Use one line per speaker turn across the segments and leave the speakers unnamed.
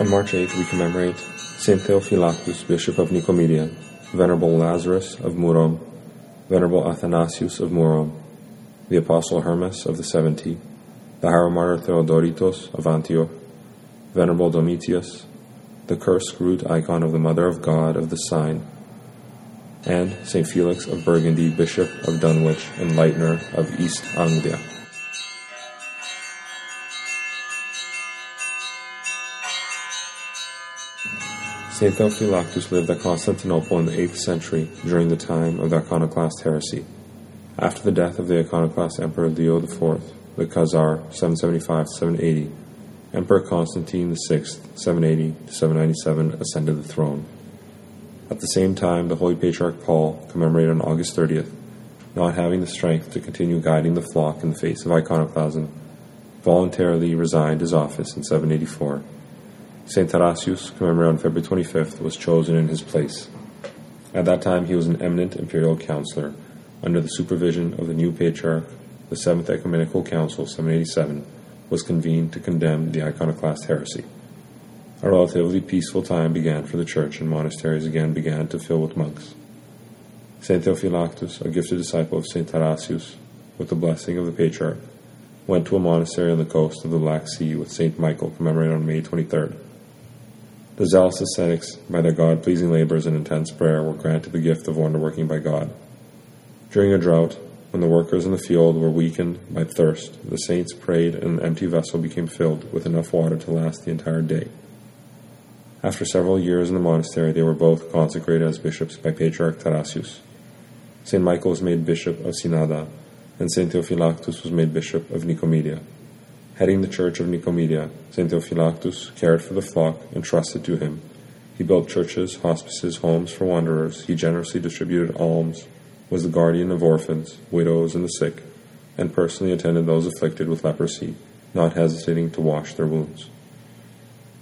On March 8th, we commemorate Saint Theophylactus, Bishop of Nicomedia, Venerable Lazarus of Murom, Venerable Athanasius of Murom, the Apostle Hermas of the Seventy, the Hieromartyr Theodoritos of Antioch, Venerable Domitius, the Kursk Root icon of the Mother of God of the Sign, and St. Felix of Burgundy, Bishop of Dunwich, and Enlightener of East Anglia. St. Theophylactus lived at Constantinople in the 8th century during the time of the Iconoclast heresy. After the death of the Iconoclast Emperor Leo IV, the Khazar 775-780, Emperor Constantine VI 780-797 ascended the throne. At the same time, the Holy Patriarch Paul, commemorated on August 30th, not having the strength to continue guiding the flock in the face of iconoclasm, voluntarily resigned his office in 784 St. Tarasius, commemorated on February 25th, was chosen in his place. At that time, he was an eminent imperial counselor under the supervision of the new patriarch. The Seventh Ecumenical Council, 787, was convened to condemn the iconoclast heresy. A relatively peaceful time began for the church, and monasteries again began to fill with monks. St. Theophylactus, a gifted disciple of St. Tarasius, with the blessing of the patriarch, went to a monastery on the coast of the Black Sea with St. Michael, commemorated on May 23rd. The zealous ascetics, by their God pleasing labors and intense prayer, were granted the gift of wonder working by God. During a drought, when the workers in the field were weakened by thirst, the saints prayed and an empty vessel became filled with enough water to last the entire day. After several years in the monastery, they were both consecrated as bishops by Patriarch Tarasius. St. Michael was made bishop of Synada, and St. Theophylactus was made bishop of Nicomedia. Heading the church of Nicomedia, St. Theophylactus cared for the flock entrusted to him. He built churches, hospices, homes for wanderers. He generously distributed alms, was the guardian of orphans, widows, and the sick, and personally attended those afflicted with leprosy, not hesitating to wash their wounds.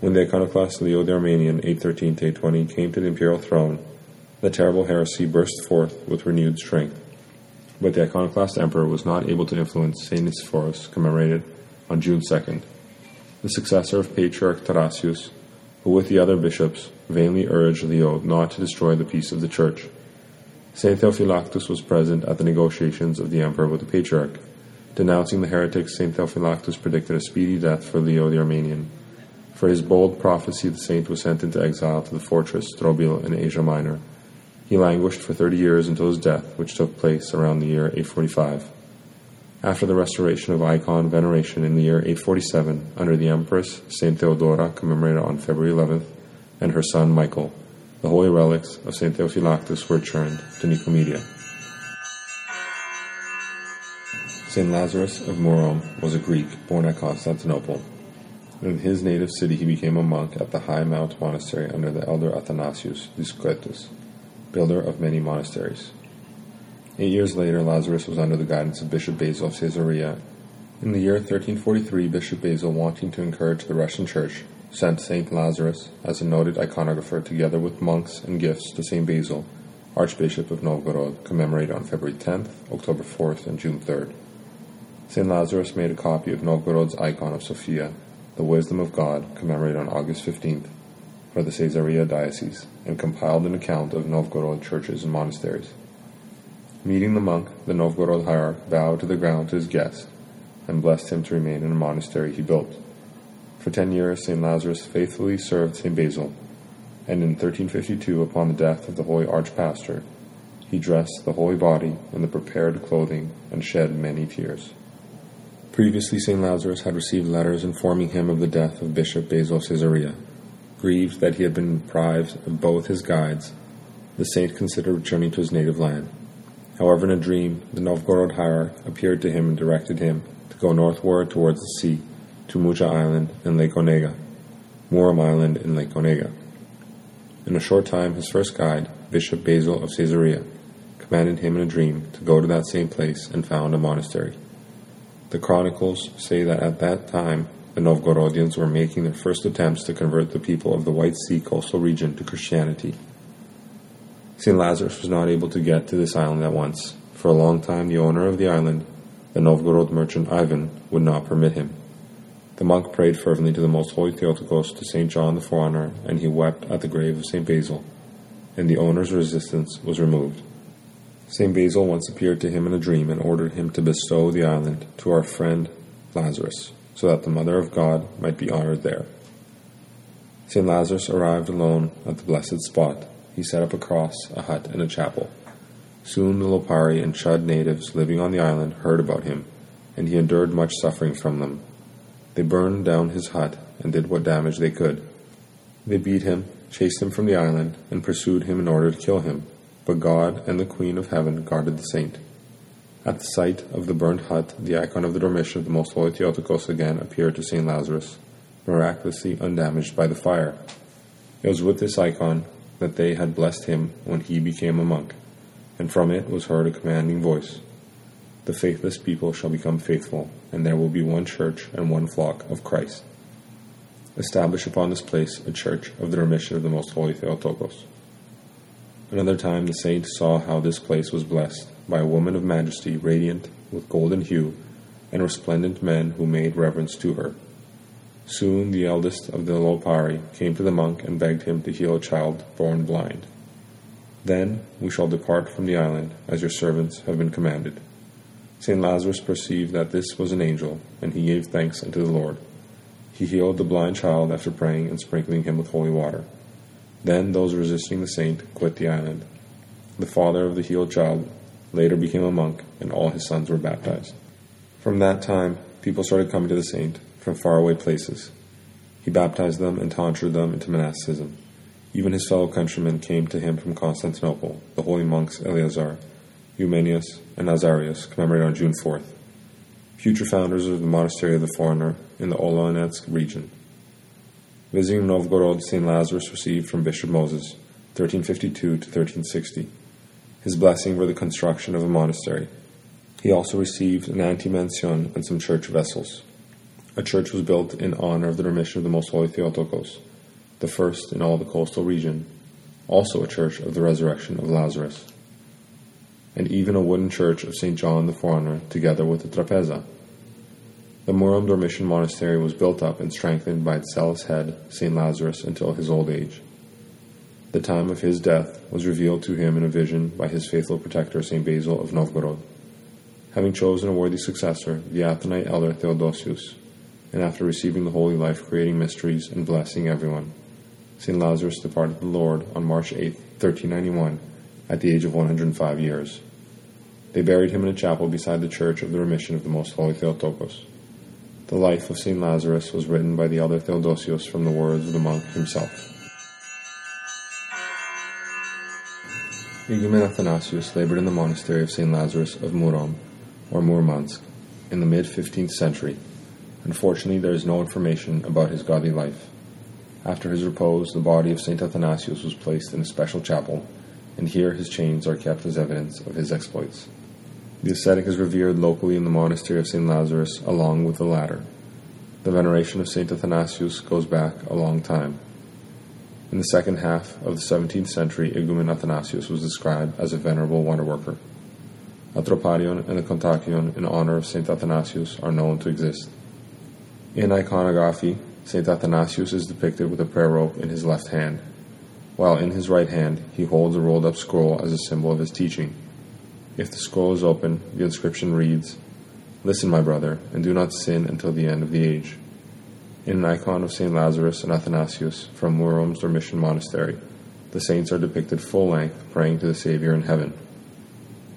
When the iconoclast Leo the Armenian, 813 820, came to the imperial throne, the terrible heresy burst forth with renewed strength. But the iconoclast emperor was not able to influence St. Nicephorus, commemorated on June 2nd. The successor of Patriarch Tarasius, who with the other bishops vainly urged Leo not to destroy the peace of the church. St. Theophylactus was present at the negotiations of the emperor with the patriarch. Denouncing the heretics, St. Theophylactus predicted a speedy death for Leo the Armenian. For his bold prophecy, the saint was sent into exile to the fortress Strobil in Asia Minor. He languished for thirty years until his death, which took place around the year 845. After the restoration of icon veneration in the year 847 under the Empress St. Theodora, commemorated on February 11th, and her son Michael, the holy relics of St. Theophylactus were returned to Nicomedia. St. Lazarus of Murom was a Greek born at Constantinople. In his native city, he became a monk at the High Mount Monastery under the elder Athanasius Discretus, builder of many monasteries. Eight years later, Lazarus was under the guidance of Bishop Basil of Caesarea. In the year 1343, Bishop Basil, wanting to encourage the Russian Church, sent Saint Lazarus as a noted iconographer together with monks and gifts to Saint Basil, Archbishop of Novgorod, commemorated on February 10th, October 4th, and June 3rd. Saint Lazarus made a copy of Novgorod's icon of Sophia, the wisdom of God, commemorated on August 15th, for the Caesarea diocese, and compiled an account of Novgorod churches and monasteries. Meeting the monk, the Novgorod hierarch bowed to the ground to his guest and blessed him to remain in a monastery he built. For ten years, St. Lazarus faithfully served St. Basil, and in 1352, upon the death of the holy archpastor, he dressed the holy body in the prepared clothing and shed many tears. Previously, St. Lazarus had received letters informing him of the death of Bishop Basil of Caesarea. Grieved that he had been deprived of both his guides, the saint considered returning to his native land. However, in a dream, the Novgorod hierarch appeared to him and directed him to go northward towards the sea, to Mucha Island in Lake Onega, Murom Island in Lake Onega. In a short time, his first guide, Bishop Basil of Caesarea, commanded him in a dream to go to that same place and found a monastery. The chronicles say that at that time the Novgorodians were making their first attempts to convert the people of the White Sea coastal region to Christianity. St. Lazarus was not able to get to this island at once. For a long time, the owner of the island, the Novgorod merchant Ivan, would not permit him. The monk prayed fervently to the most holy Theotokos, to St. John the Forerunner, and he wept at the grave of St. Basil, and the owner's resistance was removed. St. Basil once appeared to him in a dream and ordered him to bestow the island to our friend Lazarus, so that the Mother of God might be honored there. St. Lazarus arrived alone at the blessed spot. He set up a cross, a hut, and a chapel. Soon the Lopari and Chud natives living on the island heard about him, and he endured much suffering from them. They burned down his hut and did what damage they could. They beat him, chased him from the island, and pursued him in order to kill him. But God and the Queen of Heaven guarded the saint. At the sight of the burned hut, the icon of the Dormition of the Most Holy Theotokos again appeared to St. Lazarus, miraculously undamaged by the fire. It was with this icon that they had blessed him when he became a monk and from it was heard a commanding voice The faithless people shall become faithful, and there will be one church and one flock of Christ. Establish upon this place a church of the Dormition of the most holy Theotokos. Another time the saint saw how this place was blessed by a woman of majesty, radiant with golden hue, and resplendent men who made reverence to her. Soon the eldest of the Lopari came to the monk and begged him to heal a child born blind. Then we shall depart from the island, as your servants have been commanded. St. Lazarus perceived that this was an angel, and he gave thanks unto the Lord. He healed the blind child after praying and sprinkling him with holy water. Then those resisting the saint quit the island. The father of the healed child later became a monk, and all his sons were baptized. From that time, people started coming to the saint from faraway places. He baptized them and tonsured them into monasticism. Even his fellow countrymen came to him from Constantinople, the holy monks Eleazar, Eumenius, and Nazarius, commemorated on June 4th, future founders of the monastery of the Foreigner in the Olonetsk region. Visiting Novgorod, St. Lazarus received from Bishop Moses, 1352 to 1360, his blessing for the construction of a monastery. He also received an antimension and some church vessels. A church was built in honor of the Dormition of the Most Holy Theotokos, the first in all the coastal region, also a church of the resurrection of Lazarus, and even a wooden church of St. John the Forerunner, together with the trapeza. The Murom Dormition Monastery was built up and strengthened by its zealous head, St. Lazarus, until his old age. The time of his death was revealed to him in a vision by his faithful protector, St. Basil of Novgorod. Having chosen a worthy successor, the Athonite elder Theodosius, and after receiving the holy life, creating mysteries and blessing everyone, St. Lazarus departed the Lord on March 8, 1391, at the age of 105 years. They buried him in a chapel beside the church of the Dormition of the Most Holy Theotokos. The life of St. Lazarus was written by the elder Theodosius from the words of the monk himself. Igumen Athanasius labored in the monastery of St. Lazarus of Murom, or Murmansk, in the mid 15th century. Unfortunately, there is no information about his godly life. After his repose, the body of St. Athanasius was placed in a special chapel, and here his chains are kept as evidence of his exploits. The ascetic is revered locally in the monastery of St. Lazarus along with the latter. The veneration of St. Athanasius goes back a long time. In the second half of the 17th century, Igumen Athanasius was described as a venerable wonder worker. A troparion and a kontakion in honor of St. Athanasius are known to exist. In iconography, St. Athanasius is depicted with a prayer rope in his left hand, while in his right hand he holds a rolled up scroll as a symbol of his teaching. If the scroll is open, the inscription reads, Listen, my brother, and do not sin until the end of the age. In an icon of St. Lazarus and Athanasius from Murom's Dormition Monastery, the saints are depicted full length praying to the Savior in heaven.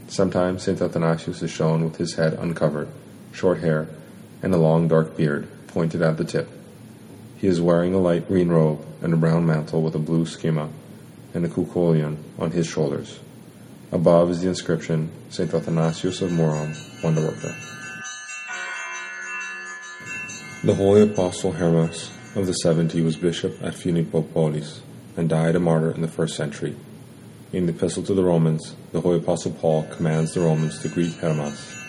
Sometimes St. Athanasius is shown with his head uncovered, short hair, and a long dark beard pointed at the tip. He is wearing a light green robe and a brown mantle with a blue schema and a kukolion on his shoulders. Above is the inscription, St. Athanasius of Murom, Wonder Worker. The holy apostle Hermas of the Seventy was bishop at Philippopolis and died a martyr in the first century. In the Epistle to the Romans, the holy apostle Paul commands the Romans to greet Hermas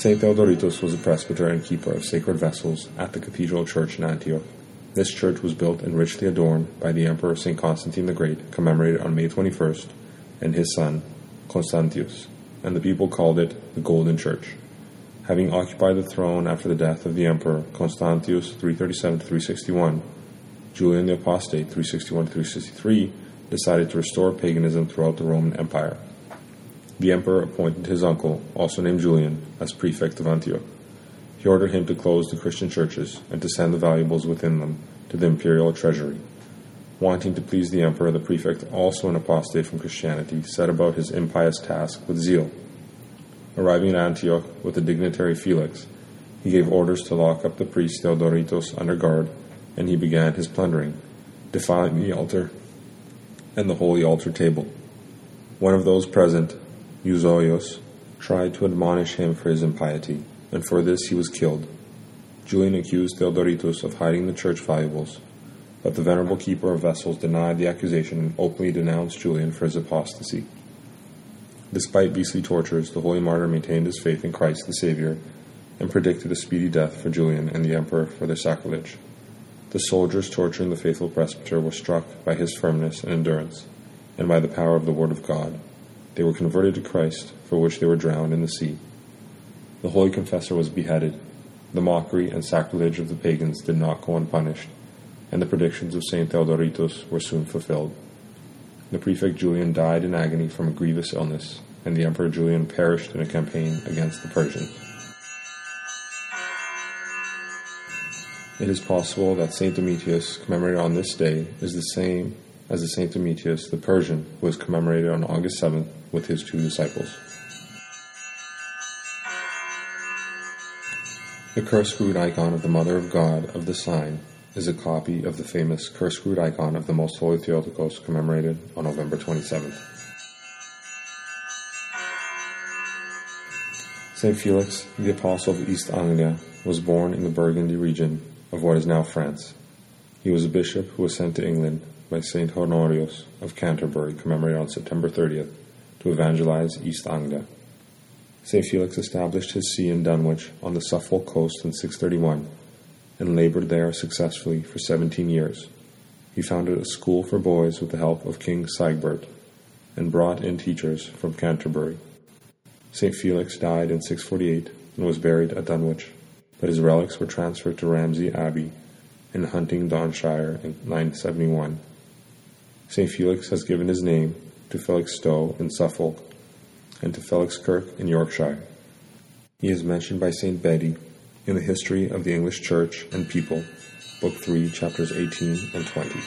St. Theodoritos was a presbyter and keeper of sacred vessels at the Cathedral Church in Antioch. This church was built and richly adorned by the Emperor St. Constantine the Great, commemorated on May 21st, and his son, Constantius, and the people called it the Golden Church. Having occupied the throne after the death of the emperor Constantius 337 361, Julian the Apostate 361 363 decided to restore paganism throughout the Roman Empire. The emperor appointed his uncle, also named Julian, as prefect of Antioch. He ordered him to close the Christian churches and to send the valuables within them to the imperial treasury. Wanting to please the emperor, the prefect, also an apostate from Christianity, set about his impious task with zeal. Arriving at Antioch with the dignitary Felix, he gave orders to lock up the priest Theodoritos under guard, and he began his plundering, defiling the altar and the holy altar table. One of those present, Euzoius, tried to admonish him for his impiety, and for this he was killed. Julian accused Theodoritus of hiding the church valuables, but the venerable keeper of vessels denied the accusation and openly denounced Julian for his apostasy. Despite beastly tortures, the holy martyr maintained his faith in Christ the Savior and predicted a speedy death for Julian and the emperor for their sacrilege. The soldiers torturing the faithful presbyter were struck by his firmness and endurance, and by the power of the Word of God. They were converted to Christ, for which they were drowned in the sea. The holy confessor was beheaded. The mockery and sacrilege of the pagans did not go unpunished, and the predictions of St. Theodoritus were soon fulfilled. The prefect Julian died in agony from a grievous illness, and the emperor Julian perished in a campaign against the Persians. It is possible that St. Domitius, commemorated on this day, is the same as the St. Domitius the Persian, was commemorated on August 7th with his two disciples. The Kursk Root icon of the Mother of God of the sign is a copy of the famous Kursk Root icon of the Most Holy Theotokos commemorated on November 27th. St. Felix, the Apostle of East Anglia, was born in the Burgundy region of what is now France. He was a bishop who was sent to England by St. Honorius of Canterbury, commemorated on September 30th, to evangelize East Anglia. St. Felix established his see in Dunwich on the Suffolk coast in 631 and labored there successfully for 17 years. He founded a school for boys with the help of King Sigebert and brought in teachers from Canterbury. St. Felix died in 648 and was buried at Dunwich, but his relics were transferred to Ramsey Abbey in Huntingdonshire in 971. St. Felix has given his name to Felixstowe in Suffolk and to Felixkirk in Yorkshire. He is mentioned by St. Bede in the History of the English Church and People, Book 3, chapters 18 and 20.